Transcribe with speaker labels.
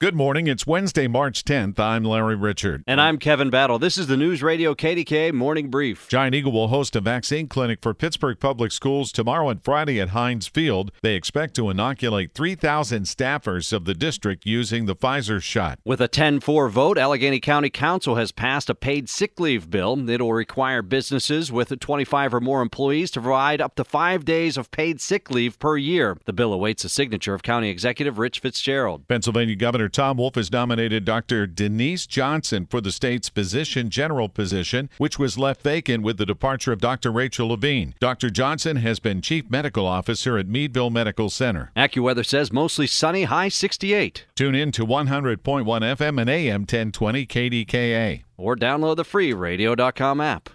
Speaker 1: Good morning. It's Wednesday, March 10th. I'm Larry Richert.
Speaker 2: And I'm Kevin Battle. This is the News Radio KDKA Morning Brief.
Speaker 1: Giant Eagle will host a vaccine clinic for Pittsburgh Public Schools tomorrow and Friday at Heinz Field. They expect to inoculate 3,000 staffers of the district using the Pfizer shot.
Speaker 2: With a 10 4 vote, Allegheny County Council has passed a paid sick leave bill. It'll require businesses with 25 or more employees to provide up to five days of paid sick leave per year. The bill awaits the signature of County Executive Rich Fitzgerald.
Speaker 1: Pennsylvania Governor Tom Wolf has nominated Dr. Denise Johnson for the state's physician general position, which was left vacant with the departure of Dr. Rachel Levine. Dr. Johnson has been chief medical officer at Meadville Medical Center.
Speaker 2: AccuWeather says mostly sunny, high 68.
Speaker 1: Tune in to 100.1 FM and AM 1020 KDKA.
Speaker 2: Or download the free radio.com app.